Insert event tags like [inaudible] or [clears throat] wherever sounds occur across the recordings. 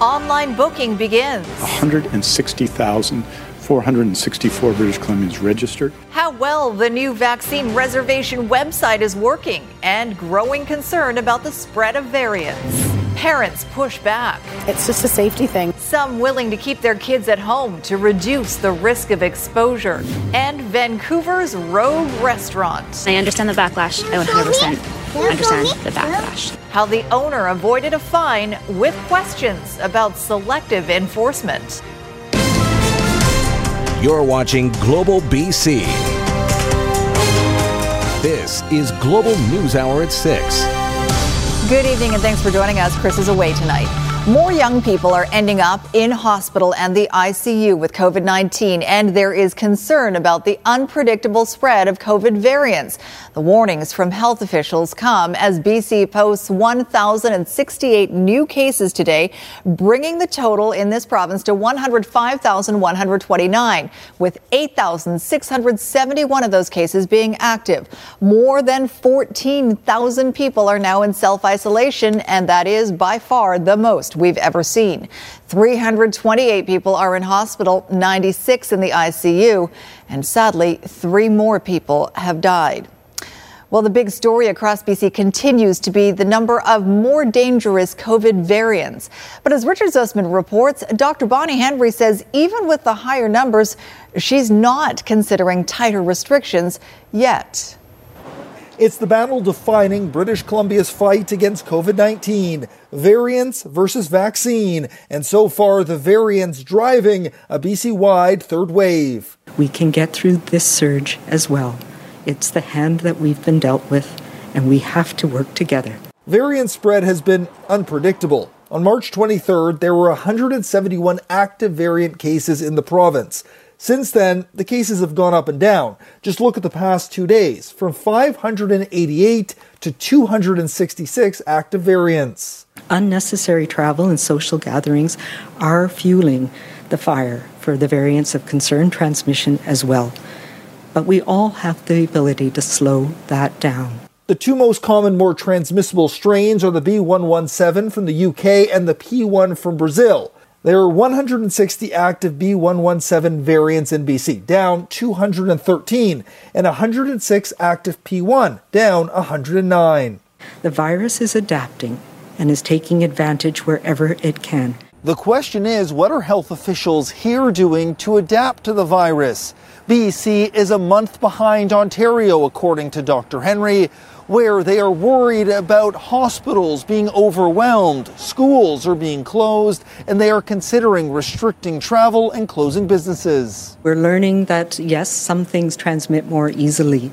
online booking begins. 160,000 464 British Columbians registered. How well the new vaccine reservation website is working, and growing concern about the spread of variants. Parents push back. It's just a safety thing. Some willing to keep their kids at home to reduce the risk of exposure. And Vancouver's Rogue Restaurant. I understand the backlash. I 100% understand the backlash. How the owner avoided a fine with questions about selective enforcement. You're watching Global BC. This is Global News Hour at 6. Good evening and thanks for joining us. Chris is away tonight. More young people are ending up in hospital and the ICU with COVID 19, and there is concern about the unpredictable spread of COVID variants. The warnings from health officials come as BC posts 1,068 new cases today, bringing the total in this province to 105,129, with 8,671 of those cases being active. More than 14,000 people are now in self isolation, and that is by far the most we've ever seen. 328 people are in hospital, 96 in the ICU, and sadly, three more people have died. Well, the big story across BC continues to be the number of more dangerous COVID variants. But as Richard Zussman reports, Dr. Bonnie Henry says even with the higher numbers, she's not considering tighter restrictions yet. It's the battle defining British Columbia's fight against COVID 19 variants versus vaccine. And so far, the variants driving a BC wide third wave. We can get through this surge as well. It's the hand that we've been dealt with, and we have to work together. Variant spread has been unpredictable. On March 23rd, there were 171 active variant cases in the province. Since then, the cases have gone up and down. Just look at the past two days from 588 to 266 active variants. Unnecessary travel and social gatherings are fueling the fire for the variants of concern transmission as well. But we all have the ability to slow that down. The two most common, more transmissible strains are the B117 from the UK and the P1 from Brazil. There are 160 active B117 variants in BC, down 213, and 106 active P1, down 109. The virus is adapting and is taking advantage wherever it can. The question is what are health officials here doing to adapt to the virus? BC is a month behind Ontario, according to Dr. Henry, where they are worried about hospitals being overwhelmed, schools are being closed, and they are considering restricting travel and closing businesses. We're learning that, yes, some things transmit more easily,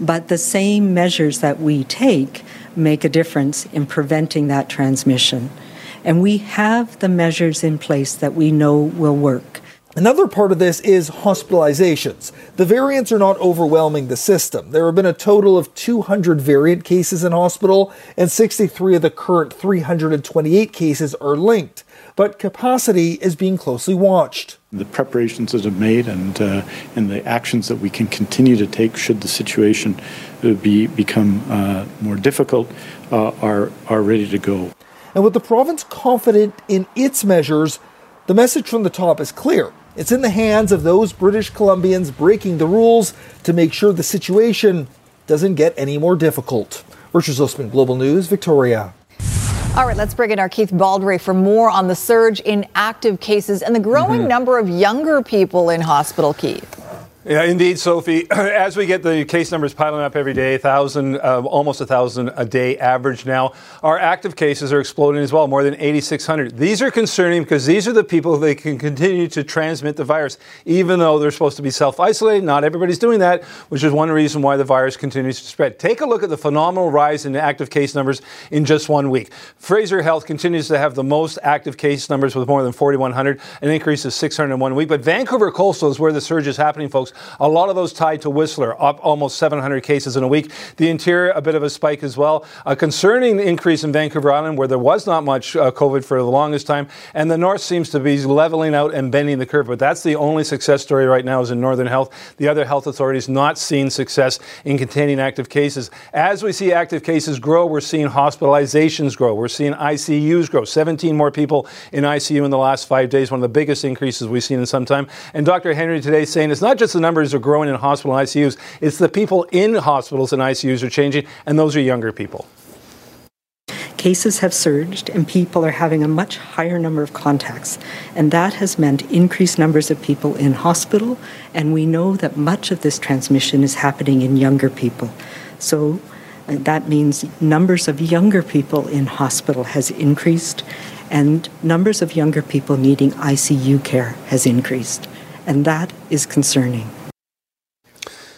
but the same measures that we take make a difference in preventing that transmission. And we have the measures in place that we know will work. Another part of this is hospitalizations. The variants are not overwhelming the system. There have been a total of 200 variant cases in hospital, and 63 of the current 328 cases are linked. But capacity is being closely watched. The preparations that have been made and uh, and the actions that we can continue to take should the situation uh, be become uh, more difficult uh, are are ready to go. And with the province confident in its measures, the message from the top is clear. It's in the hands of those British Columbians breaking the rules to make sure the situation doesn't get any more difficult. Richard Zussman, Global News, Victoria. All right, let's bring in our Keith Baldry for more on the surge in active cases and the growing mm-hmm. number of younger people in hospital, Keith. Yeah, indeed, Sophie. [clears throat] As we get the case numbers piling up every day, thousand, uh, almost a thousand a day average now. Our active cases are exploding as well, more than 8,600. These are concerning because these are the people that can continue to transmit the virus, even though they're supposed to be self-isolated. Not everybody's doing that, which is one reason why the virus continues to spread. Take a look at the phenomenal rise in active case numbers in just one week. Fraser Health continues to have the most active case numbers with more than 4,100, an increase of 600 in one week. But Vancouver Coastal is where the surge is happening, folks A lot of those tied to Whistler, up almost 700 cases in a week. The interior, a bit of a spike as well. A concerning increase in Vancouver Island, where there was not much uh, COVID for the longest time. And the north seems to be leveling out and bending the curve. But that's the only success story right now is in Northern Health. The other health authorities not seeing success in containing active cases. As we see active cases grow, we're seeing hospitalizations grow. We're seeing ICUs grow. 17 more people in ICU in the last five days, one of the biggest increases we've seen in some time. And Dr. Henry today saying it's not just the numbers are growing in hospital ICUs, it's the people in hospitals and ICUs are changing, and those are younger people cases have surged and people are having a much higher number of contacts. And that has meant increased numbers of people in hospital. And we know that much of this transmission is happening in younger people. So uh, that means numbers of younger people in hospital has increased and numbers of younger people needing ICU care has increased. And that is concerning.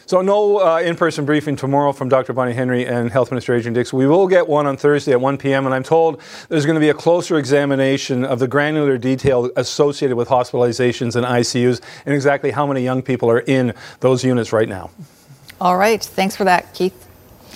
So no uh, in-person briefing tomorrow from Dr. Bonnie Henry and Health Minister Adrian Dix. We will get one on Thursday at 1 p.m. and I'm told there's going to be a closer examination of the granular detail associated with hospitalizations and ICUs and exactly how many young people are in those units right now. All right. Thanks for that, Keith.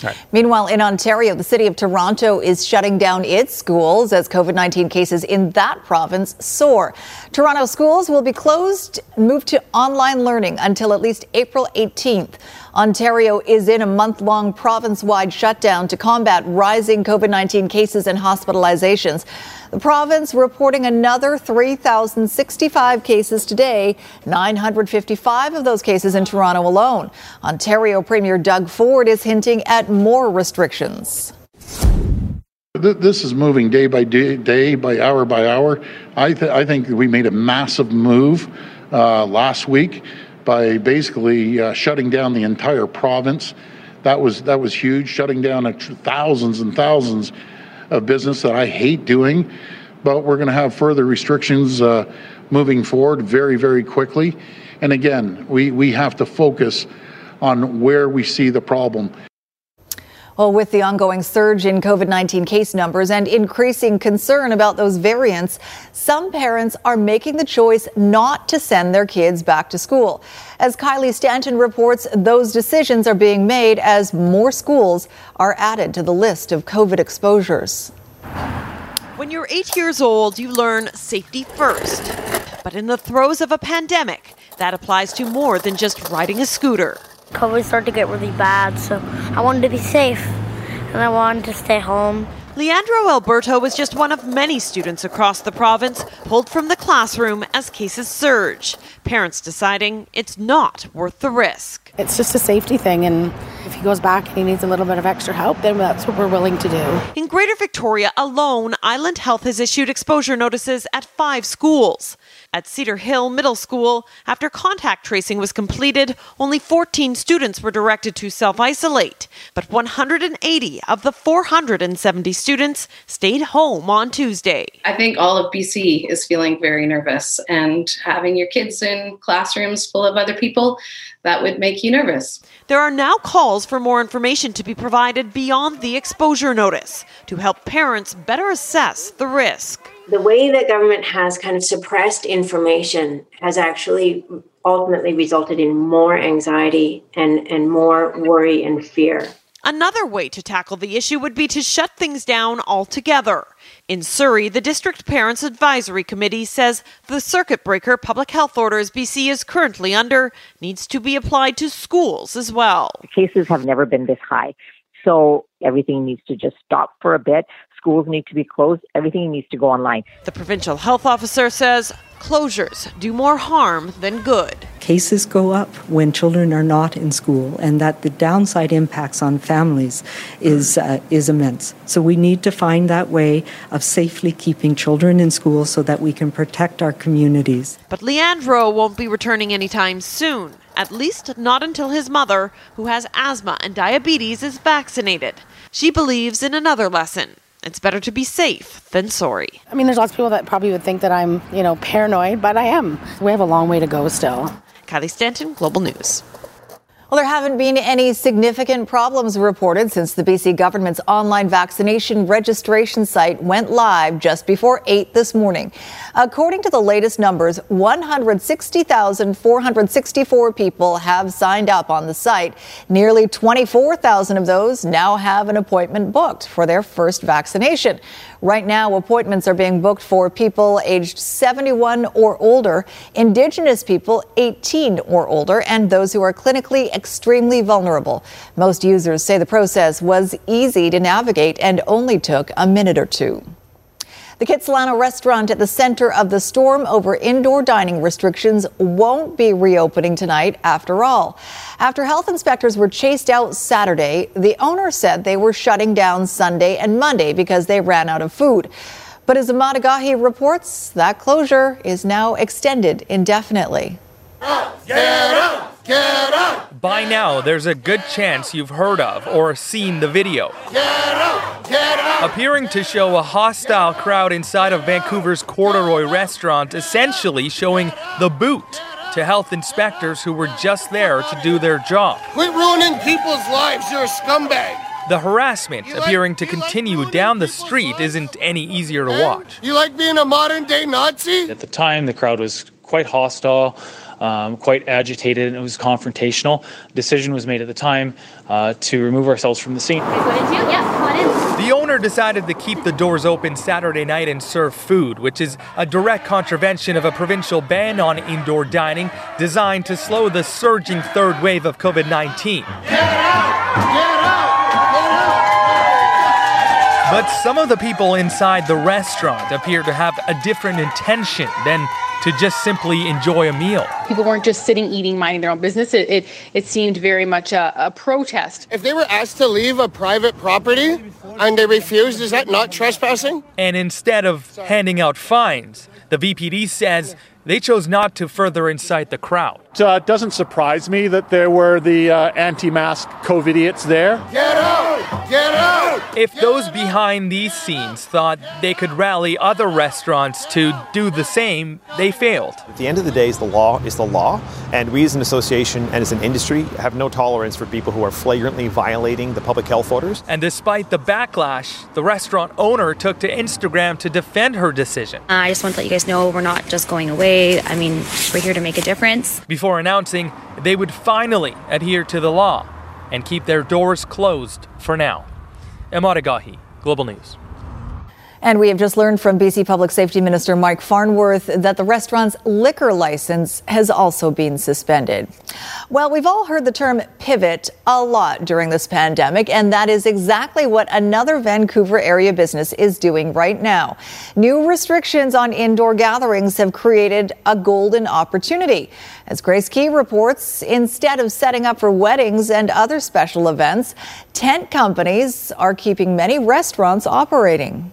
Right. Meanwhile, in Ontario, the city of Toronto is shutting down its schools as COVID 19 cases in that province soar. Toronto schools will be closed moved to online learning until at least April 18th. Ontario is in a month long province wide shutdown to combat rising COVID 19 cases and hospitalizations. The province reporting another 3,065 cases today, 955 of those cases in Toronto alone. Ontario Premier Doug Ford is hinting at more restrictions. This is moving day by day, day by hour by hour. I, th- I think we made a massive move uh, last week by basically uh, shutting down the entire province. That was that was huge, shutting down thousands and thousands of business that I hate doing. But we're going to have further restrictions uh, moving forward very, very quickly. And again, we, we have to focus on where we see the problem. Well, with the ongoing surge in COVID 19 case numbers and increasing concern about those variants, some parents are making the choice not to send their kids back to school. As Kylie Stanton reports, those decisions are being made as more schools are added to the list of COVID exposures. When you're eight years old, you learn safety first. But in the throes of a pandemic, that applies to more than just riding a scooter. COVID started to get really bad, so I wanted to be safe and I wanted to stay home. Leandro Alberto was just one of many students across the province pulled from the classroom as cases surge. Parents deciding it's not worth the risk. It's just a safety thing, and if he goes back and he needs a little bit of extra help, then that's what we're willing to do. In Greater Victoria alone, Island Health has issued exposure notices at five schools. At Cedar Hill Middle School, after contact tracing was completed, only 14 students were directed to self isolate, but 180 of the 470 students stayed home on Tuesday. I think all of BC is feeling very nervous, and having your kids in classrooms full of other people, that would make you nervous. There are now calls for more information to be provided beyond the exposure notice to help parents better assess the risk the way that government has kind of suppressed information has actually ultimately resulted in more anxiety and, and more worry and fear. Another way to tackle the issue would be to shut things down altogether. In Surrey, the District Parents Advisory Committee says the circuit breaker public health orders BC is currently under needs to be applied to schools as well. Cases have never been this high. So everything needs to just stop for a bit schools need to be closed. Everything needs to go online. The provincial health officer says closures do more harm than good. Cases go up when children are not in school, and that the downside impacts on families is uh, is immense. So we need to find that way of safely keeping children in school so that we can protect our communities. But Leandro won't be returning anytime soon. At least not until his mother, who has asthma and diabetes, is vaccinated. She believes in another lesson it's better to be safe than sorry. I mean, there's lots of people that probably would think that I'm, you know, paranoid, but I am. We have a long way to go still. Kylie Stanton, Global News. Well, there haven't been any significant problems reported since the BC government's online vaccination registration site went live just before 8 this morning. According to the latest numbers, 160,464 people have signed up on the site. Nearly 24,000 of those now have an appointment booked for their first vaccination. Right now, appointments are being booked for people aged 71 or older, Indigenous people 18 or older, and those who are clinically extremely vulnerable. Most users say the process was easy to navigate and only took a minute or two. The Kitsilano restaurant at the center of the storm over indoor dining restrictions won't be reopening tonight after all. After health inspectors were chased out Saturday, the owner said they were shutting down Sunday and Monday because they ran out of food. But as Emad Agahi reports, that closure is now extended indefinitely. Get up! Get up! By now, there's a good chance you've heard of or seen the video. Get up! Get up! Appearing to show a hostile crowd inside of Vancouver's Corduroy restaurant, essentially showing the boot to health inspectors who were just there to do their job. Quit ruining people's lives, you're a scumbag. The harassment appearing to continue down the street isn't any easier to watch. You like being a modern day Nazi? At the time, the crowd was quite hostile um, quite agitated and it was confrontational. Decision was made at the time uh, to remove ourselves from the scene. The owner decided to keep the doors open Saturday night and serve food, which is a direct contravention of a provincial ban on indoor dining designed to slow the surging third wave of COVID 19. But some of the people inside the restaurant appear to have a different intention than to just simply enjoy a meal. People weren't just sitting, eating, minding their own business. It, it, it seemed very much a, a protest. If they were asked to leave a private property and they refused, is that not trespassing? And instead of handing out fines, the VPD says they chose not to further incite the crowd. It uh, doesn't surprise me that there were the uh, anti mask COVIDiots there. Get out! Get out! If those behind these scenes thought they could rally other restaurants to do the same, they failed. At the end of the day, the law is the law, and we as an association and as an industry have no tolerance for people who are flagrantly violating the public health orders. And despite the backlash, the restaurant owner took to Instagram to defend her decision. I just want to let you guys know we're not just going away. I mean, we're here to make a difference. Before announcing they would finally adhere to the law and keep their doors closed for now. Emad Agahi, Global News. And we have just learned from BC Public Safety Minister Mike Farnworth that the restaurant's liquor license has also been suspended. Well, we've all heard the term pivot a lot during this pandemic, and that is exactly what another Vancouver area business is doing right now. New restrictions on indoor gatherings have created a golden opportunity. As Grace Key reports, instead of setting up for weddings and other special events, tent companies are keeping many restaurants operating.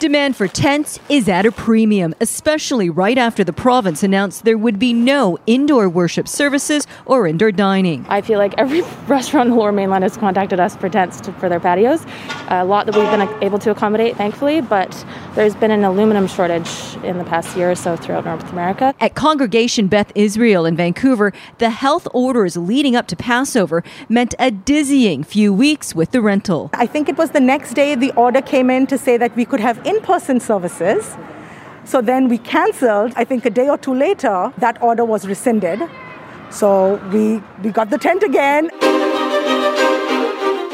Demand for tents is at a premium, especially right after the province announced there would be no indoor worship services or indoor dining. I feel like every [laughs] restaurant in the lower mainland has contacted us for tents to, for their patios. A lot that we've been able to accommodate, thankfully, but there's been an aluminum shortage in the past year or so throughout North America. At Congregation Beth Israel in Vancouver, the health orders leading up to Passover meant a dizzying few weeks with the rental. I think it was the next day the order came in to say that we could have in person services. So then we cancelled. I think a day or two later, that order was rescinded. So we, we got the tent again.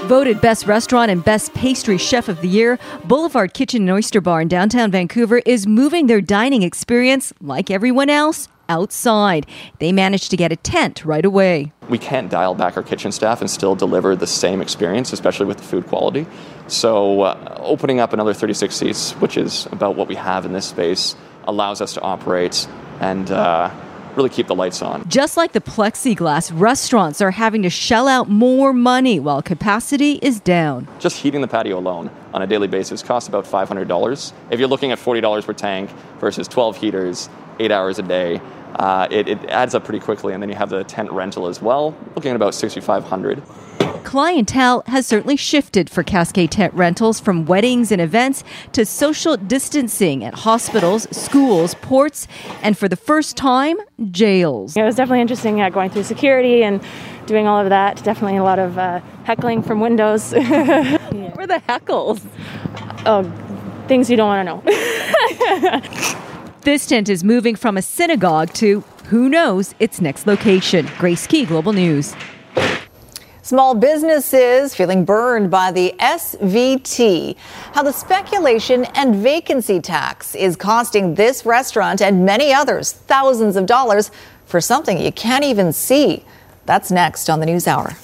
Voted Best Restaurant and Best Pastry Chef of the Year, Boulevard Kitchen and Oyster Bar in downtown Vancouver is moving their dining experience, like everyone else, outside. They managed to get a tent right away. We can't dial back our kitchen staff and still deliver the same experience, especially with the food quality. So, uh, opening up another 36 seats, which is about what we have in this space, allows us to operate and uh, really keep the lights on. Just like the plexiglass, restaurants are having to shell out more money while capacity is down. Just heating the patio alone on a daily basis costs about $500. If you're looking at $40 per tank versus 12 heaters, eight hours a day, uh, it, it, adds up pretty quickly. And then you have the tent rental as well, looking at about 6500 Clientele has certainly shifted for Cascade Tent Rentals from weddings and events to social distancing at hospitals, schools, ports, and for the first time, jails. It was definitely interesting uh, going through security and doing all of that. Definitely a lot of uh, heckling from windows. [laughs] What were the heckles? Oh, things you don't want to know. [laughs] This tent is moving from a synagogue to, who knows, its next location. Grace Key, Global News. Small businesses feeling burned by the SVT. How the speculation and vacancy tax is costing this restaurant and many others thousands of dollars for something you can't even see. That's next on the News Hour.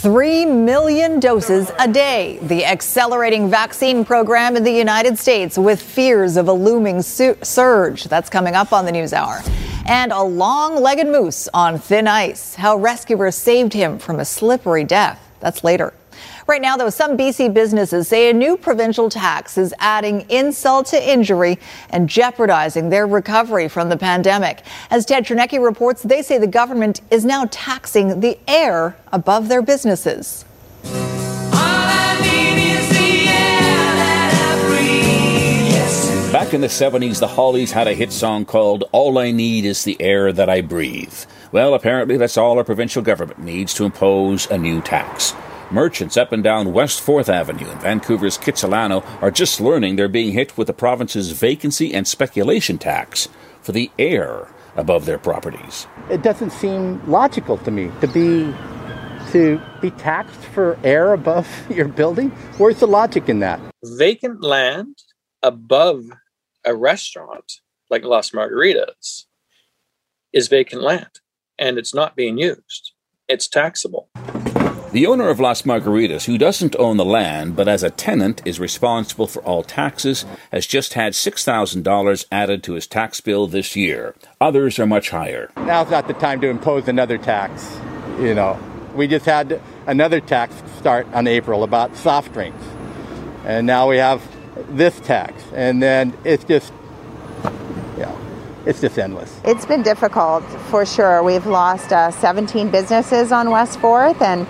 Three million doses a day. The accelerating vaccine program in the United States with fears of a looming su- surge. That's coming up on the News Hour. And a long legged moose on thin ice. How rescuers saved him from a slippery death. That's later. Right now, though, some BC businesses say a new provincial tax is adding insult to injury and jeopardizing their recovery from the pandemic. As Ted Chernecki reports, they say the government is now taxing the air above their businesses. Back in the 70s, the Hollies had a hit song called All I Need Is the Air That I Breathe. Well, apparently, that's all our provincial government needs to impose a new tax. Merchants up and down West 4th Avenue in Vancouver's Kitsilano are just learning they're being hit with the province's vacancy and speculation tax for the air above their properties. It doesn't seem logical to me to be to be taxed for air above [laughs] your building. Where's the logic in that? Vacant land above a restaurant like Las Margaritas is vacant land and it's not being used. It's taxable. The owner of Las Margaritas, who doesn't own the land but as a tenant is responsible for all taxes, has just had $6,000 added to his tax bill this year. Others are much higher. Now's not the time to impose another tax. You know, we just had another tax start on April about soft drinks. And now we have this tax. And then it's just, yeah, it's just endless. It's been difficult for sure. We've lost uh, 17 businesses on West 4th, and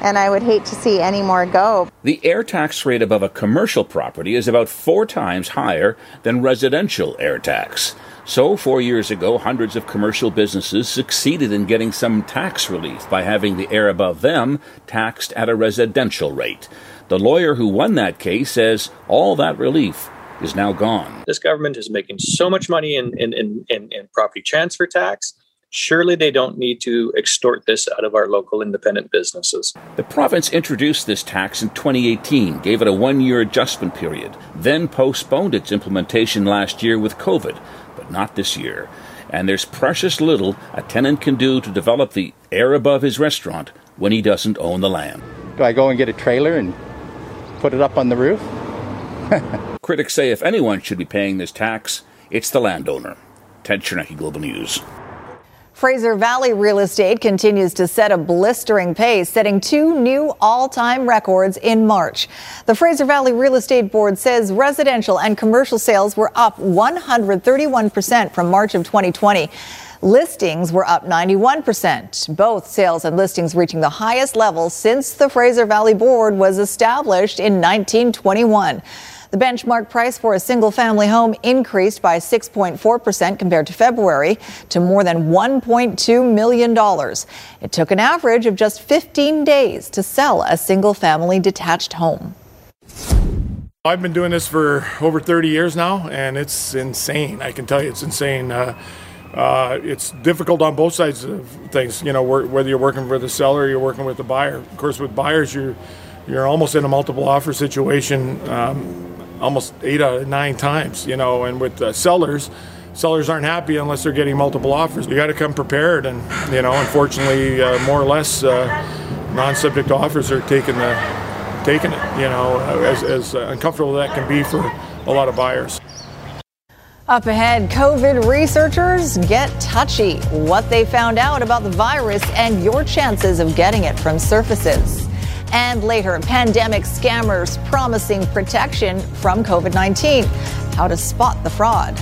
and I would hate to see any more go. The air tax rate above a commercial property is about four times higher than residential air tax. So, four years ago, hundreds of commercial businesses succeeded in getting some tax relief by having the air above them taxed at a residential rate. The lawyer who won that case says all that relief is now gone. This government is making so much money in, in, in, in, in property transfer tax. Surely they don't need to extort this out of our local independent businesses. The province introduced this tax in 2018, gave it a one year adjustment period, then postponed its implementation last year with COVID, but not this year. And there's precious little a tenant can do to develop the air above his restaurant when he doesn't own the land. Do I go and get a trailer and put it up on the roof? [laughs] Critics say if anyone should be paying this tax, it's the landowner. Ted Chernecki, Global News. Fraser Valley real estate continues to set a blistering pace, setting two new all time records in March. The Fraser Valley Real Estate Board says residential and commercial sales were up 131% from March of 2020. Listings were up 91%, both sales and listings reaching the highest level since the Fraser Valley Board was established in 1921. The benchmark price for a single family home increased by 6.4% compared to February to more than $1.2 million. It took an average of just 15 days to sell a single family detached home. I've been doing this for over 30 years now, and it's insane. I can tell you, it's insane. Uh, uh, it's difficult on both sides of things. You know, whether you're working for the seller, or you're working with the buyer. Of course, with buyers, you're you're almost in a multiple offer situation. Um, almost eight out of nine times, you know, and with uh, sellers, sellers aren't happy unless they're getting multiple offers. You got to come prepared, and you know, unfortunately, uh, more or less, uh, non-subject offers are taking the taking it. You know, as, as uncomfortable that can be for a lot of buyers. Up ahead, COVID researchers get touchy. What they found out about the virus and your chances of getting it from surfaces. And later, pandemic scammers promising protection from COVID 19. How to spot the fraud.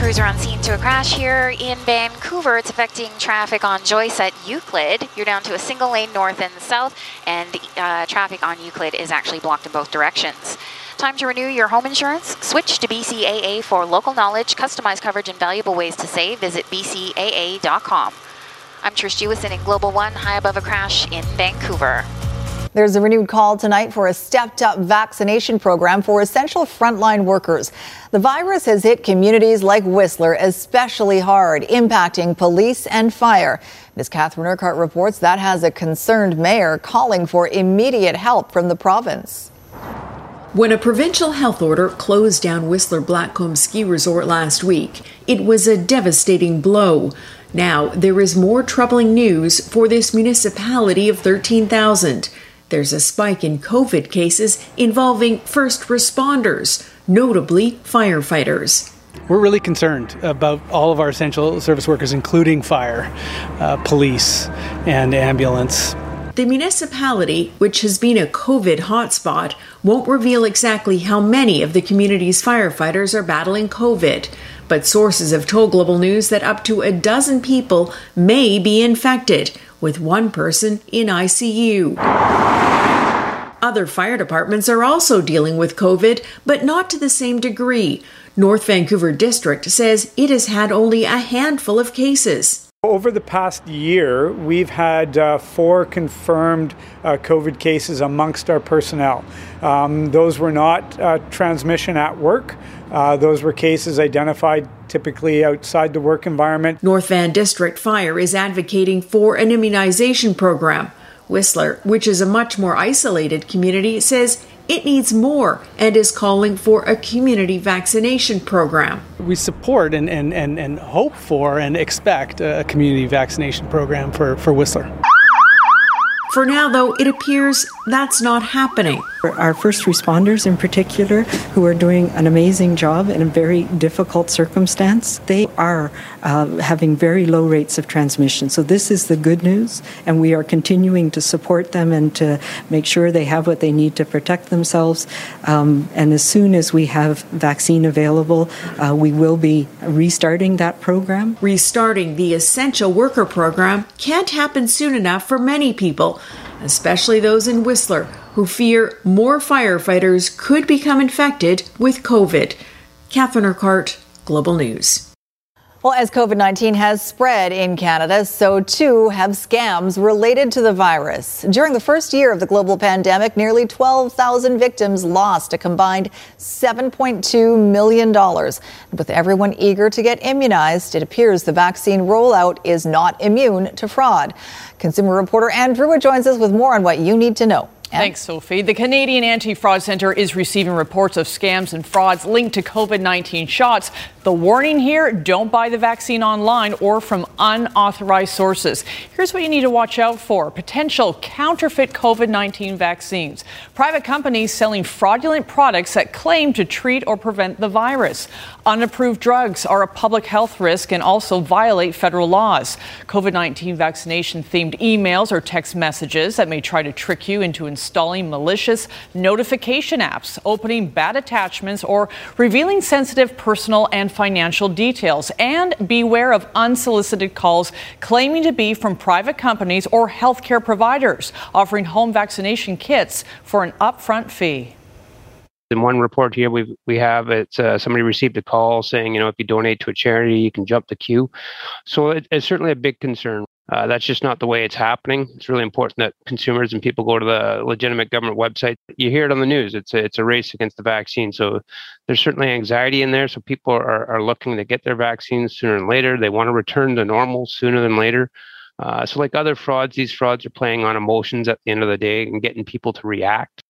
Crews are on scene to a crash here in Vancouver. It's affecting traffic on Joyce at Euclid. You're down to a single lane north and south, and uh, traffic on Euclid is actually blocked in both directions. Time to renew your home insurance? Switch to BCAA for local knowledge, customized coverage, and valuable ways to save. Visit bcaa.com. I'm Trish Jewison in Global One, high above a crash in Vancouver. There's a renewed call tonight for a stepped up vaccination program for essential frontline workers. The virus has hit communities like Whistler especially hard, impacting police and fire. As Catherine Urquhart reports, that has a concerned mayor calling for immediate help from the province. When a provincial health order closed down Whistler Blackcomb Ski Resort last week, it was a devastating blow. Now, there is more troubling news for this municipality of 13,000. There's a spike in COVID cases involving first responders, notably firefighters. We're really concerned about all of our essential service workers, including fire, uh, police, and ambulance. The municipality, which has been a COVID hotspot, won't reveal exactly how many of the community's firefighters are battling COVID. But sources have told Global News that up to a dozen people may be infected, with one person in ICU. Other fire departments are also dealing with COVID, but not to the same degree. North Vancouver District says it has had only a handful of cases. Over the past year, we've had uh, four confirmed uh, COVID cases amongst our personnel. Um, those were not uh, transmission at work. Uh, those were cases identified typically outside the work environment. North Van District Fire is advocating for an immunization program. Whistler, which is a much more isolated community, says it needs more and is calling for a community vaccination program. We support and, and, and, and hope for and expect a community vaccination program for, for Whistler. For now, though, it appears that's not happening. Our first responders, in particular, who are doing an amazing job in a very difficult circumstance, they are uh, having very low rates of transmission. So, this is the good news, and we are continuing to support them and to make sure they have what they need to protect themselves. Um, and as soon as we have vaccine available, uh, we will be restarting that program. Restarting the essential worker program can't happen soon enough for many people especially those in Whistler who fear more firefighters could become infected with COVID. Catherine Urquhart, Global News. Well, as COVID 19 has spread in Canada, so too have scams related to the virus. During the first year of the global pandemic, nearly 12,000 victims lost a combined $7.2 million. With everyone eager to get immunized, it appears the vaccine rollout is not immune to fraud. Consumer reporter Anne Drewa joins us with more on what you need to know. Thanks, Sophie. The Canadian Anti Fraud Centre is receiving reports of scams and frauds linked to COVID 19 shots. The warning here don't buy the vaccine online or from unauthorized sources. Here's what you need to watch out for potential counterfeit COVID 19 vaccines. Private companies selling fraudulent products that claim to treat or prevent the virus. Unapproved drugs are a public health risk and also violate federal laws. COVID 19 vaccination themed emails or text messages that may try to trick you into installing malicious notification apps, opening bad attachments, or revealing sensitive personal financial details. And beware of unsolicited calls claiming to be from private companies or healthcare providers offering home vaccination kits for an upfront fee. In one report here, we we have it's uh, somebody received a call saying, you know, if you donate to a charity, you can jump the queue. So it, it's certainly a big concern. Uh, that's just not the way it's happening. It's really important that consumers and people go to the legitimate government website. You hear it on the news. It's a, it's a race against the vaccine. So there's certainly anxiety in there. So people are, are looking to get their vaccines sooner than later. They want to return to normal sooner than later. Uh, so like other frauds, these frauds are playing on emotions at the end of the day and getting people to react.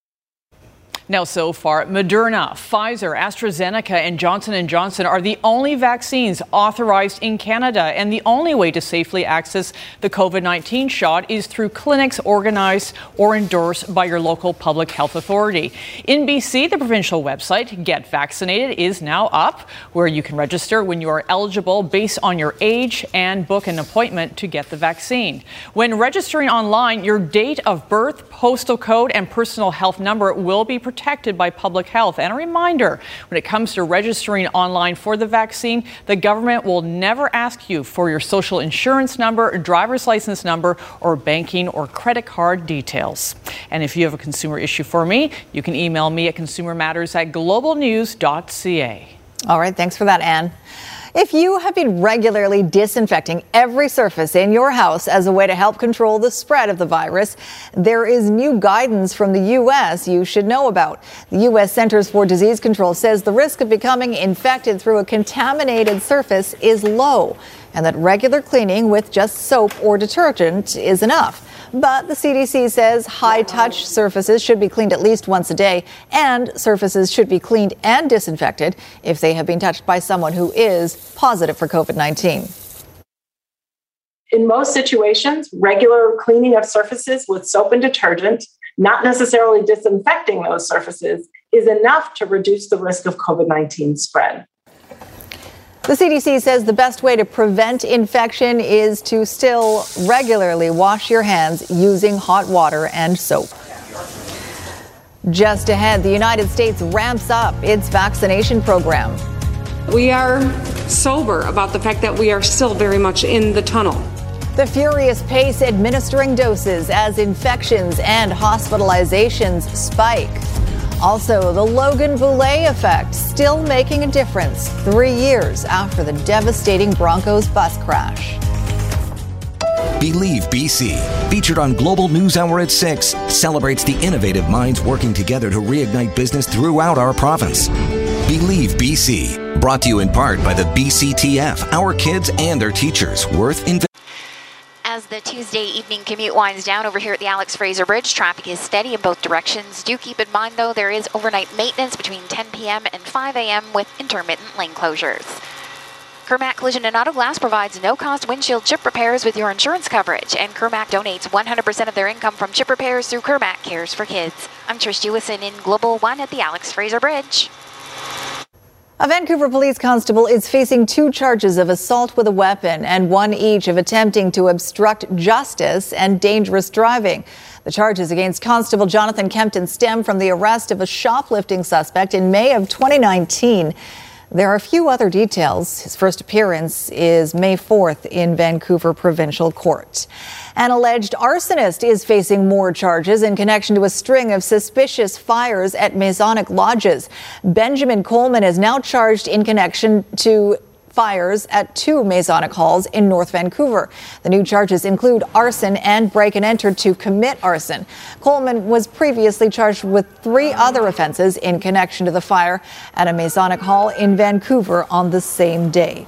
Now, so far, Moderna, Pfizer, AstraZeneca, and Johnson & Johnson are the only vaccines authorized in Canada, and the only way to safely access the COVID-19 shot is through clinics organized or endorsed by your local public health authority. In BC, the provincial website Get Vaccinated is now up, where you can register when you are eligible based on your age and book an appointment to get the vaccine. When registering online, your date of birth, postal code, and personal health number will be protected protected by public health. And a reminder when it comes to registering online for the vaccine, the government will never ask you for your social insurance number, driver's license number, or banking or credit card details. And if you have a consumer issue for me, you can email me at consumermatters at globalnews.ca. All right, thanks for that, Anne. If you have been regularly disinfecting every surface in your house as a way to help control the spread of the virus, there is new guidance from the U.S. you should know about. The U.S. Centers for Disease Control says the risk of becoming infected through a contaminated surface is low and that regular cleaning with just soap or detergent is enough. But the CDC says high touch surfaces should be cleaned at least once a day, and surfaces should be cleaned and disinfected if they have been touched by someone who is positive for COVID 19. In most situations, regular cleaning of surfaces with soap and detergent, not necessarily disinfecting those surfaces, is enough to reduce the risk of COVID 19 spread. The CDC says the best way to prevent infection is to still regularly wash your hands using hot water and soap. Just ahead, the United States ramps up its vaccination program. We are sober about the fact that we are still very much in the tunnel. The furious pace administering doses as infections and hospitalizations spike. Also, the Logan Boulet effect still making a difference three years after the devastating Broncos bus crash. Believe BC, featured on Global News Hour at 6, celebrates the innovative minds working together to reignite business throughout our province. Believe BC, brought to you in part by the BCTF, our kids and their teachers, worth investing. As the Tuesday evening commute winds down over here at the Alex Fraser Bridge, traffic is steady in both directions. Do keep in mind, though, there is overnight maintenance between 10 p.m. and 5 a.m. with intermittent lane closures. Kirmac Collision and Auto Glass provides no-cost windshield chip repairs with your insurance coverage, and Kirmac donates 100% of their income from chip repairs through Kirmac Cares for Kids. I'm Trish Jewison in Global One at the Alex Fraser Bridge. A Vancouver police constable is facing two charges of assault with a weapon and one each of attempting to obstruct justice and dangerous driving. The charges against Constable Jonathan Kempton stem from the arrest of a shoplifting suspect in May of 2019. There are a few other details. His first appearance is May 4th in Vancouver Provincial Court. An alleged arsonist is facing more charges in connection to a string of suspicious fires at Masonic lodges. Benjamin Coleman is now charged in connection to fires at two Masonic halls in North Vancouver. The new charges include arson and break and enter to commit arson. Coleman was previously charged with three other offenses in connection to the fire at a Masonic hall in Vancouver on the same day.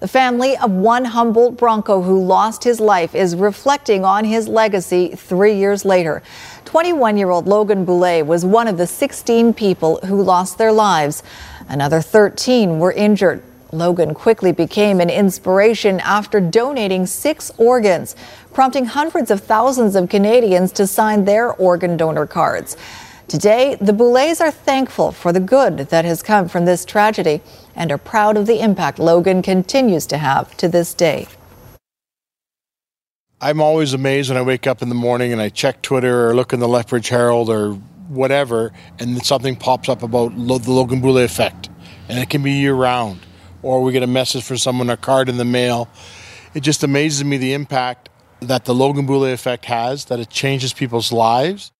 The family of one Humboldt Bronco who lost his life is reflecting on his legacy three years later. 21 year old Logan Boulet was one of the 16 people who lost their lives. Another 13 were injured. Logan quickly became an inspiration after donating six organs, prompting hundreds of thousands of Canadians to sign their organ donor cards. Today, the Boulets are thankful for the good that has come from this tragedy and are proud of the impact Logan continues to have to this day. I'm always amazed when I wake up in the morning and I check Twitter or look in the Lethbridge Herald or whatever, and something pops up about the Logan Boulet effect. And it can be year round or we get a message from someone, a card in the mail. It just amazes me the impact that the Logan Boulet effect has, that it changes people's lives.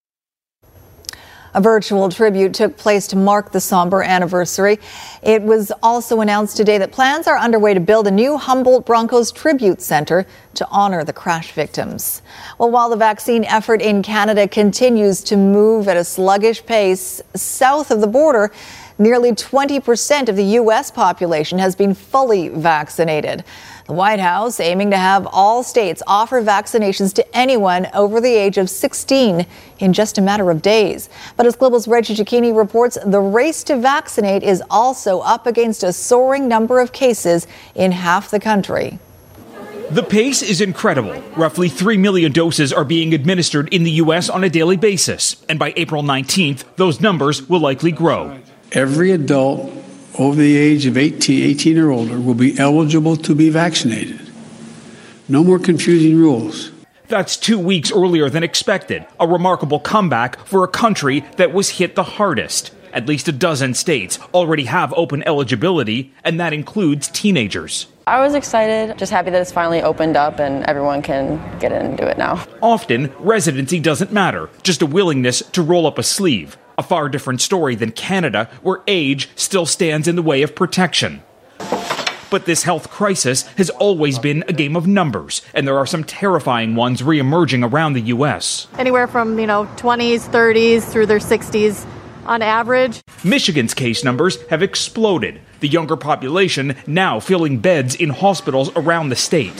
A virtual tribute took place to mark the somber anniversary. It was also announced today that plans are underway to build a new Humboldt Broncos Tribute Center to honor the crash victims. Well, while the vaccine effort in Canada continues to move at a sluggish pace south of the border, Nearly 20% of the U.S. population has been fully vaccinated. The White House aiming to have all states offer vaccinations to anyone over the age of 16 in just a matter of days. But as Global's Reggie Cecchini reports, the race to vaccinate is also up against a soaring number of cases in half the country. The pace is incredible. Roughly 3 million doses are being administered in the U.S. on a daily basis. And by April 19th, those numbers will likely grow every adult over the age of 18, 18 or older will be eligible to be vaccinated. No more confusing rules. That's two weeks earlier than expected, a remarkable comeback for a country that was hit the hardest. At least a dozen states already have open eligibility, and that includes teenagers. I was excited, just happy that it's finally opened up and everyone can get in and do it now. Often, residency doesn't matter, just a willingness to roll up a sleeve. A far different story than Canada, where age still stands in the way of protection. But this health crisis has always been a game of numbers, and there are some terrifying ones re-emerging around the U.S. Anywhere from, you know, 20s, 30s through their 60s on average. Michigan's case numbers have exploded. The younger population now filling beds in hospitals around the state.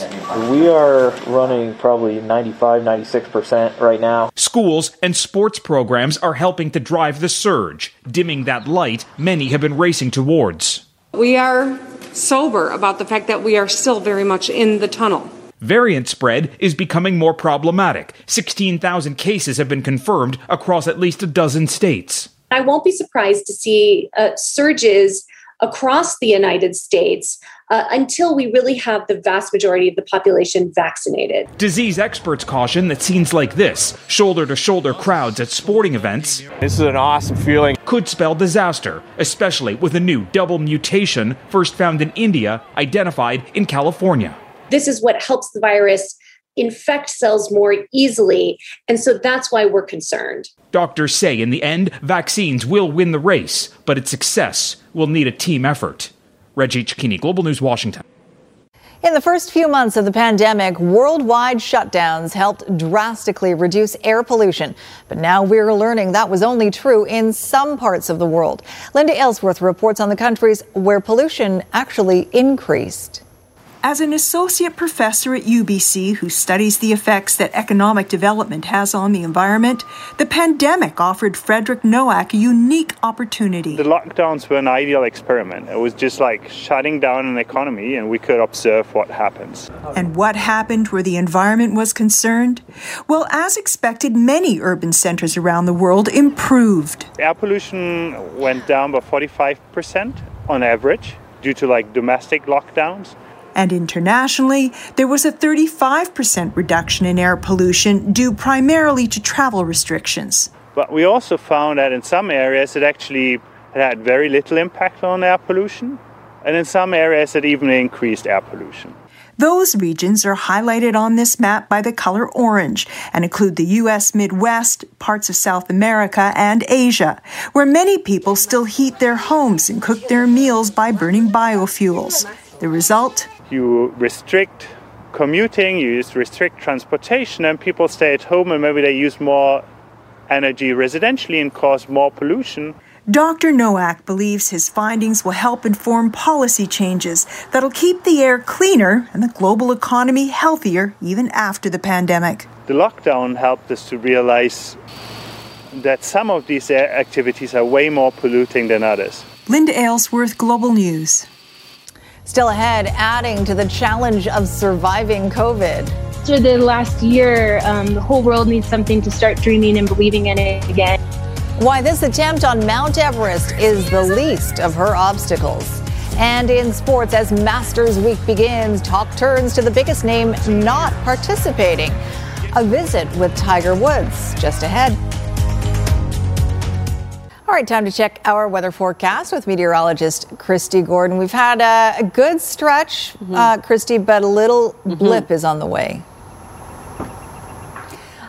We are running probably 95, 96% right now. Schools and sports programs are helping to drive the surge, dimming that light many have been racing towards. We are sober about the fact that we are still very much in the tunnel. Variant spread is becoming more problematic. 16,000 cases have been confirmed across at least a dozen states. I won't be surprised to see uh, surges across the United States uh, until we really have the vast majority of the population vaccinated. Disease experts caution that scenes like this, shoulder to shoulder crowds at sporting events, this is an awesome feeling, could spell disaster, especially with a new double mutation first found in India, identified in California. This is what helps the virus infect cells more easily. And so that's why we're concerned. Doctors say in the end, vaccines will win the race, but its success will need a team effort. Reggie Cecchini, Global News, Washington. In the first few months of the pandemic, worldwide shutdowns helped drastically reduce air pollution. But now we're learning that was only true in some parts of the world. Linda Aylesworth reports on the countries where pollution actually increased. As an associate professor at UBC who studies the effects that economic development has on the environment, the pandemic offered Frederick Noack a unique opportunity. The lockdowns were an ideal experiment. It was just like shutting down an economy and we could observe what happens. And what happened where the environment was concerned? Well, as expected, many urban centers around the world improved. Air pollution went down by 45% on average due to like domestic lockdowns. And internationally, there was a 35% reduction in air pollution due primarily to travel restrictions. But we also found that in some areas it actually had very little impact on air pollution, and in some areas it even increased air pollution. Those regions are highlighted on this map by the color orange and include the U.S. Midwest, parts of South America, and Asia, where many people still heat their homes and cook their meals by burning biofuels. The result? You restrict commuting, you restrict transportation, and people stay at home and maybe they use more energy residentially and cause more pollution. Dr. Noack believes his findings will help inform policy changes that'll keep the air cleaner and the global economy healthier even after the pandemic. The lockdown helped us to realize that some of these activities are way more polluting than others. Linda Aylesworth, Global News. Still ahead, adding to the challenge of surviving COVID. After the last year, um, the whole world needs something to start dreaming and believing in it again. Why this attempt on Mount Everest is the least of her obstacles. And in sports, as Masters Week begins, talk turns to the biggest name not participating. A visit with Tiger Woods just ahead. All right, time to check our weather forecast with meteorologist Kristi Gordon. We've had a, a good stretch, mm-hmm. uh, Kristi, but a little mm-hmm. blip is on the way.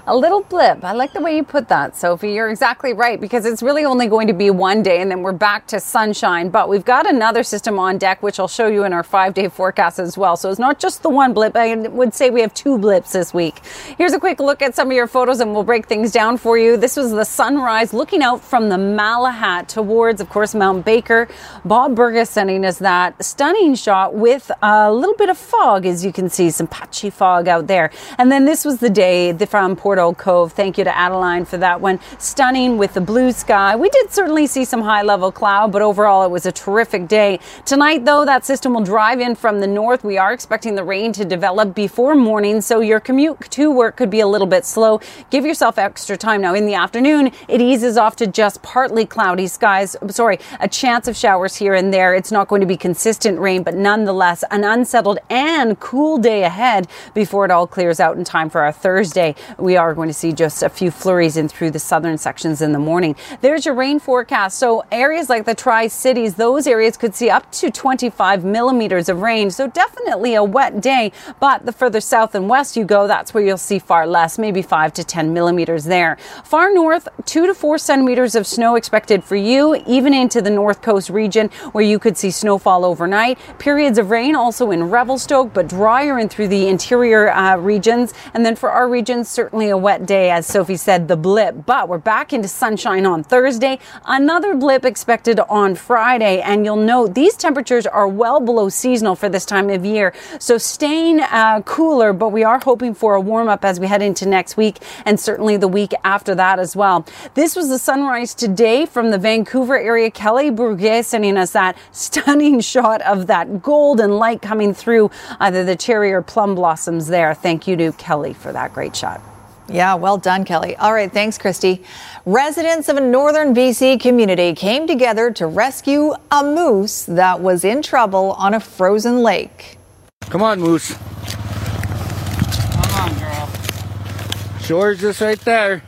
A little blip. I like the way you put that, Sophie. You're exactly right because it's really only going to be one day and then we're back to sunshine. But we've got another system on deck, which I'll show you in our five day forecast as well. So it's not just the one blip. I would say we have two blips this week. Here's a quick look at some of your photos and we'll break things down for you. This was the sunrise looking out from the Malahat towards, of course, Mount Baker. Bob Burgess sending us that stunning shot with a little bit of fog, as you can see, some patchy fog out there. And then this was the day from Port Old Cove. Thank you to Adeline for that one. Stunning with the blue sky. We did certainly see some high level cloud, but overall it was a terrific day. Tonight, though, that system will drive in from the north. We are expecting the rain to develop before morning, so your commute to work could be a little bit slow. Give yourself extra time. Now, in the afternoon, it eases off to just partly cloudy skies. Sorry, a chance of showers here and there. It's not going to be consistent rain, but nonetheless, an unsettled and cool day ahead before it all clears out in time for our Thursday. We are going to see just a few flurries in through the southern sections in the morning. There's your rain forecast. So areas like the Tri Cities, those areas could see up to 25 millimeters of rain. So definitely a wet day. But the further south and west you go, that's where you'll see far less, maybe 5 to 10 millimeters there. Far north, 2 to 4 centimeters of snow expected for you, even into the north coast region where you could see snowfall overnight. Periods of rain also in Revelstoke, but drier in through the interior uh, regions. And then for our region, certainly a wet day, as Sophie said, the blip. But we're back into sunshine on Thursday. Another blip expected on Friday. And you'll note these temperatures are well below seasonal for this time of year. So staying uh, cooler, but we are hoping for a warm up as we head into next week and certainly the week after that as well. This was the sunrise today from the Vancouver area. Kelly Bruguet sending us that stunning [laughs] shot of that golden light coming through either the cherry or plum blossoms there. Thank you to Kelly for that great shot. Yeah, well done, Kelly. All right, thanks, Kristi. Residents of a northern BC community came together to rescue a moose that was in trouble on a frozen lake. Come on, moose. Come on, girl. Shore's just right there.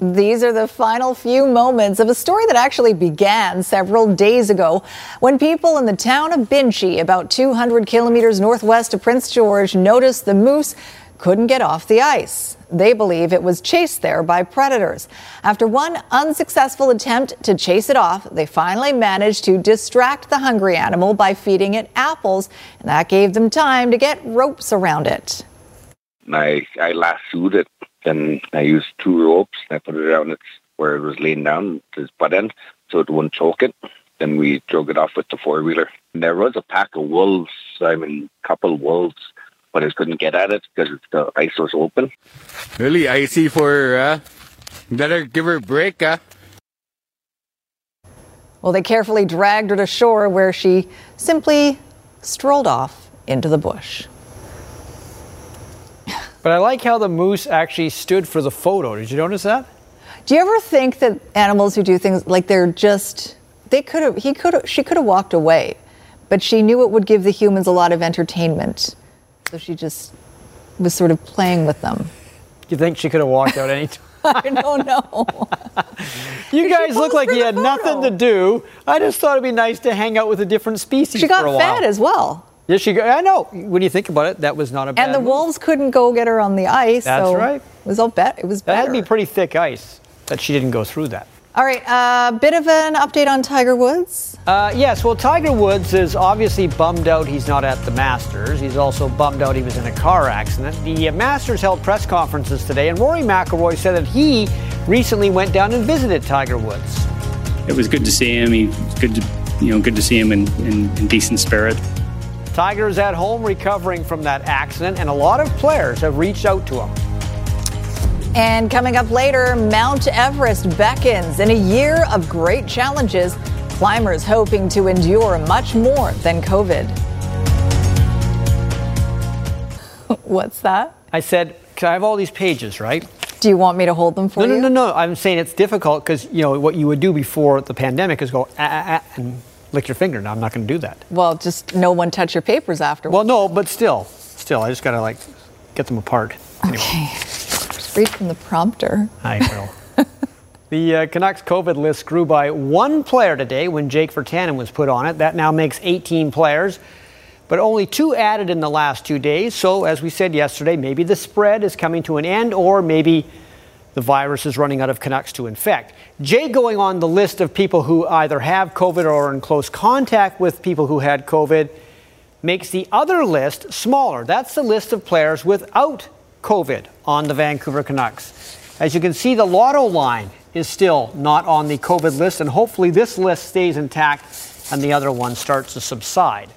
These are the final few moments of a story that actually began several days ago when people in the town of Binche, about 200 kilometers northwest of Prince George, noticed the moose couldn't get off the ice. They believe it was chased there by predators. After one unsuccessful attempt to chase it off, they finally managed to distract the hungry animal by feeding it apples, and that gave them time to get ropes around it. I, I lassoed it, and I used two ropes, and I put it around it where it was laying down, its butt end, so it wouldn't choke it. Then we drug it off with the four wheeler. There was a pack of wolves, I mean, a couple wolves but I couldn't get at it because the ice was open. Really icy for her, huh? Better give her a break, huh? Well, they carefully dragged her to shore where she simply strolled off into the bush. But I like how the moose actually stood for the photo. Did you notice that? Do you ever think that animals who do things like they're just they could have he could have she could have walked away, but she knew it would give the humans a lot of entertainment. So she just was sort of playing with them. You think she could have walked out any time? [laughs] I don't know. you guys look like you had nothing to do. I just thought it'd be nice to hang out with a different species. She got for a fed while. as well. Yes, she. Got, I know. When you think about it, that was not a bad. And the move. wolves couldn't go get her on the ice. That's so right. It was all bet. It was That had to be pretty thick ice that she didn't go through that. All right, a uh, bit of an update on Tiger Woods. Uh, yes, well, Tiger Woods is obviously bummed out he's not at the Masters. He's also bummed out he was in a car accident. The uh, Masters held press conferences today, and Rory McIlroy said that he recently went down and visited Tiger Woods. It was good to see him. He was good to, you know, good to see him in, in, in decent spirit. Tiger is at home recovering from that accident, and a lot of players have reached out to him. And coming up later, Mount Everest beckons in a year of great challenges. Climbers hoping to endure much more than COVID. [laughs] What's that? I said, I have all these pages, right? Do you want me to hold them for no, you? No, no, no. I'm saying it's difficult because, you know, what you would do before the pandemic is go, ah, ah, ah, and lick your finger. Now, I'm not going to do that. Well, just no one touch your papers afterwards. Well, no, but still, still, I just got to, like, get them apart. Okay. Read from the prompter. I will. [laughs] the uh, Canucks COVID list grew by one player today when Jake Virtanen was put on it. That now makes 18 players, but only two added in the last two days. So, as we said yesterday, maybe the spread is coming to an end, or maybe the virus is running out of Canucks to infect. Jay going on the list of people who either have COVID or are in close contact with people who had COVID makes the other list smaller. That's the list of players without COVID on the Vancouver Canucks. As you can see, the lotto line is still not on the COVID list, and hopefully this list stays intact and the other one starts to subside.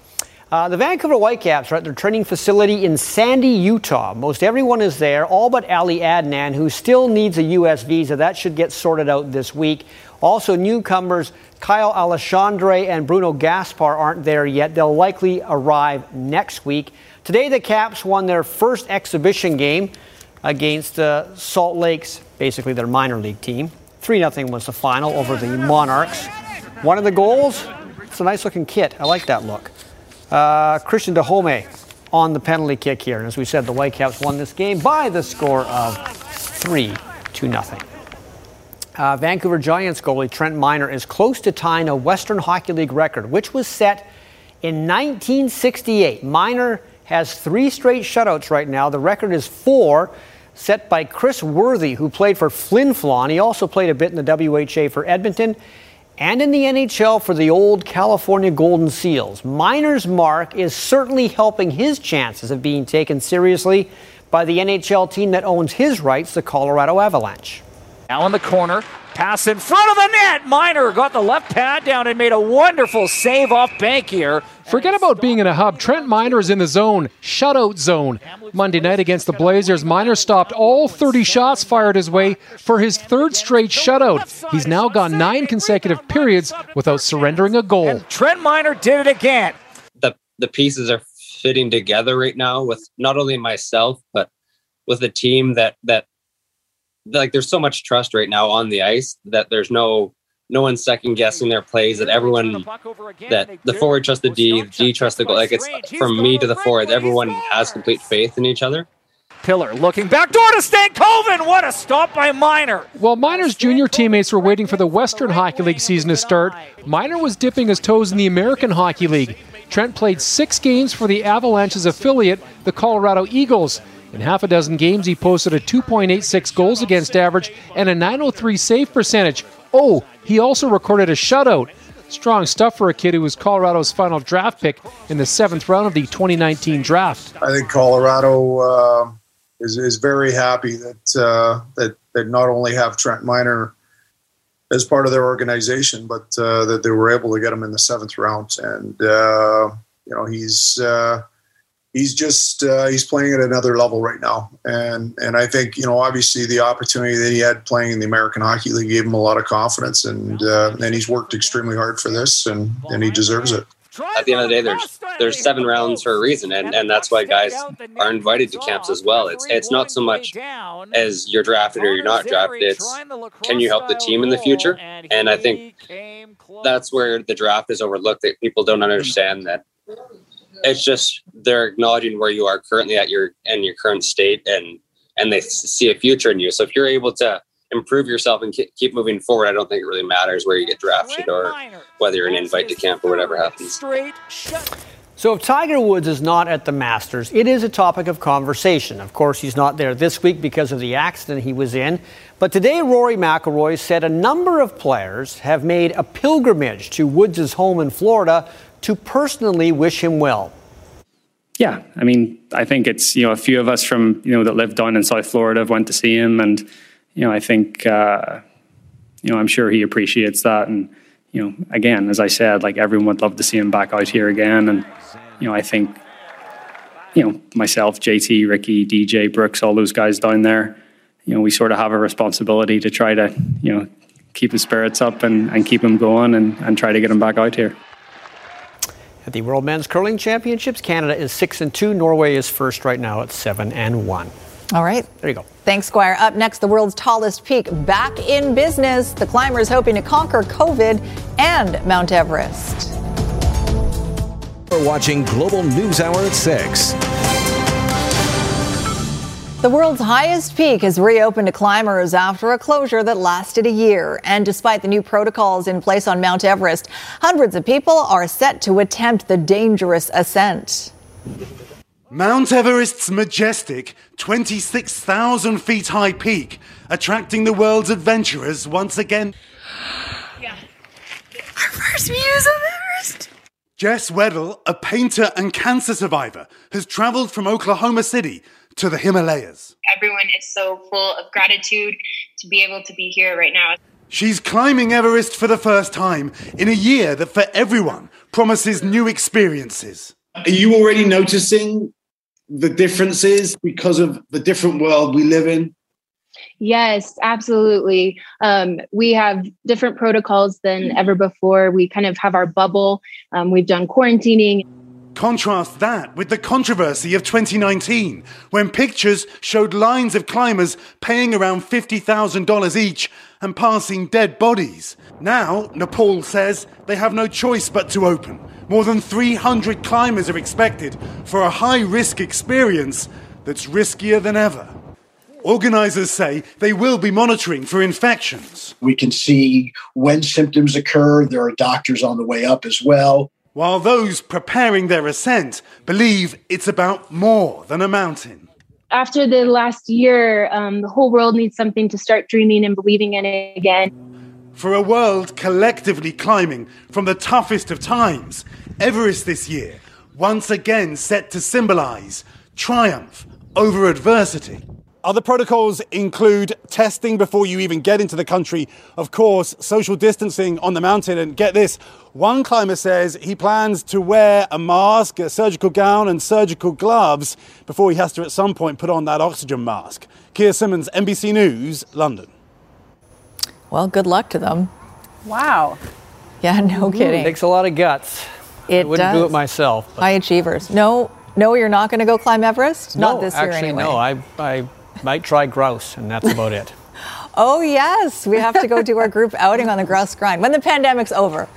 Uh, the Vancouver Whitecaps are at their training facility in Sandy, Utah. Most everyone is there, all but Ali Adnan, who still needs a U.S. visa. That should get sorted out this week. Also, newcomers Caio Alexandre and Bruno Gaspar aren't there yet. They'll likely arrive next week. Today, the Caps won their first exhibition game against uh, Salt Lake's, basically their minor league team. 3 0 was the final over the Monarchs. One of the goals, it's a nice looking kit. I like that look. Uh, Cristian Dajome on the penalty kick here. And as we said, the Whitecaps won this game by the score of 3 to nothing. Uh, Vancouver Giants goalie Trent Miner is close to tying a Western Hockey League record, which was set in 1968. Miner has three straight shutouts right now. The record is four, set by Chris Worthy, who played for Flin Flon. He also played a bit in the WHA for Edmonton and in the NHL for the old California Golden Seals. Miner's mark is certainly helping his chances of being taken seriously by the NHL team that owns his rights, the Colorado Avalanche. Now in the corner, pass in front of the net. Miner got the left pad down and made a wonderful save off Bankier. Forget about being in a hub. Trent Miner is in the zone, shutout zone. Monday night against the Blazers, Miner stopped all 30 shots fired his way for his third straight shutout. He's now gone nine consecutive periods without surrendering a goal. And Trent Miner did it again. The the pieces are fitting together right now with not only myself but with a team that that like there's so much trust right now on the ice that there's no no one's second guessing their plays. That everyone that the forward trusts the D, D trusts the goal. Like it's from me to the forward. Everyone has complete faith in each other. Pillar looking back door to Stankoven. What a stop by Miner. While Miner's junior teammates were waiting for the Western Hockey League season to start, Miner was dipping his toes in the American Hockey League. Trent played six games for the Avalanche's affiliate, the Colorado Eagles. In half a dozen games, he posted a 2.86 goals against average and a 903 save percentage. Oh, he also recorded a shutout. Strong stuff for a kid who was Colorado's final draft pick in the seventh round of the 2019 draft. I think Colorado uh, is, is very happy that uh, that that not only have Trent Miner as part of their organization, but uh, that they were able to get him in the seventh round. And uh, you know he's uh, he's just uh, he's playing at another level right now, and and I think you know obviously the opportunity that he had playing in the American Hockey League gave him a lot of confidence, and uh, and he's worked extremely hard for this, and and he deserves it. At the end of the day, there's there's seven rounds for a reason, and, and that's why guys are invited to camps as well. It's it's not so much as you're drafted or you're not drafted. It's can you help the team in the future? And I think that's where the draft is overlooked. That people don't understand that it's just they're acknowledging where you are currently at your in your current state and and they see a future in you so if you're able to improve yourself and keep moving forward i don't think it really matters where you get drafted or whether you're an invite to camp or whatever happens so if Tiger Woods is not at the Masters, it is a topic of conversation. Of course, he's not there this week because of the accident he was in. But today, Rory McIlroy said a number of players have made a pilgrimage to Woods' home in Florida to personally wish him well? Yeah, I mean, I think it's you know a few of us from you know that live down in South Florida went to see him, and you know I think uh, you know I'm sure he appreciates that, and you know again as I said, like everyone would love to see him back out here again, and you know I think you know myself, JT, Ricky, DJ, Brooks, all those guys down there, you know we sort of have a responsibility to try to you know keep his spirits up and, and keep him going and, and try to get him back out here. At the World Men's Curling Championships, Canada is 6 and 2. Norway is first right now at 7 and 1. All right. There you go. Thanks, Squire. Up next, the world's tallest peak back in business. The climbers hoping to conquer COVID and Mount Everest. We're watching Global News Hour at 6. The world's highest peak has reopened to climbers after a closure that lasted a year. And despite the new protocols in place on Mount Everest, hundreds of people are set to attempt the dangerous ascent. Mount Everest's majestic 26,000 feet high peak, attracting the world's adventurers once again. Yeah. Our first views of Everest. Jess Weddle, a painter and cancer survivor, has traveled from Oklahoma City to the Himalayas. Everyone is so full of gratitude to be able to be here right now. She's climbing Everest for the first time in a year that for everyone promises new experiences. Are you already noticing the differences because of the different world we live in? Yes, absolutely. Um, we have different protocols than ever before. We kind of have our bubble. Um, we've done quarantining. Contrast that with the controversy of 2019, when pictures showed lines of climbers paying around $50,000 each and passing dead bodies. Now, Nepal says they have no choice but to open. More than 300 climbers are expected for a high risk experience that's riskier than ever. Organisers say they will be monitoring for infections. We can see when symptoms occur. There are doctors on the way up as well. While those preparing their ascent believe it's about more than a mountain. After the last year, um, the whole world needs something to start dreaming and believing in it again. For a world collectively climbing from the toughest of times, Everest this year once again set to symbolize triumph over adversity. Other protocols include testing before you even get into the country, of course, social distancing on the mountain. And get this one climber says he plans to wear a mask, a surgical gown, and surgical gloves before he has to at some point put on that oxygen mask. Keir Simmons, NBC News, London. Well, good luck to them. Wow. Yeah, [laughs] no kidding. It takes a lot of guts. It I wouldn't do it myself. High achievers. No, no, you're not going to go climb Everest. no, not this year actually, anyway. no. I, I might try grouse, and that's about it. [laughs] Oh yes, we have to go do our group outing on the Grouse Grind when the pandemic's over.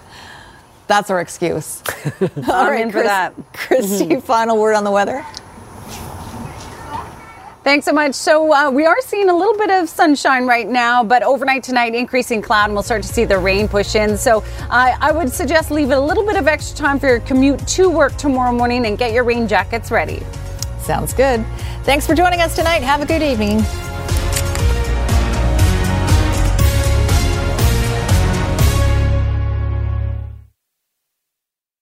That's our excuse. [laughs] I'm in for that. Kristi, [laughs] final word on the weather. Thanks so much. So uh, we are seeing a little bit of sunshine right now, but overnight tonight, increasing cloud, and we'll start to see the rain push in. So uh, I would suggest leave a little bit of extra time for your commute to work tomorrow morning and get your rain jackets ready. Sounds good. Thanks for joining us tonight. Have a good evening.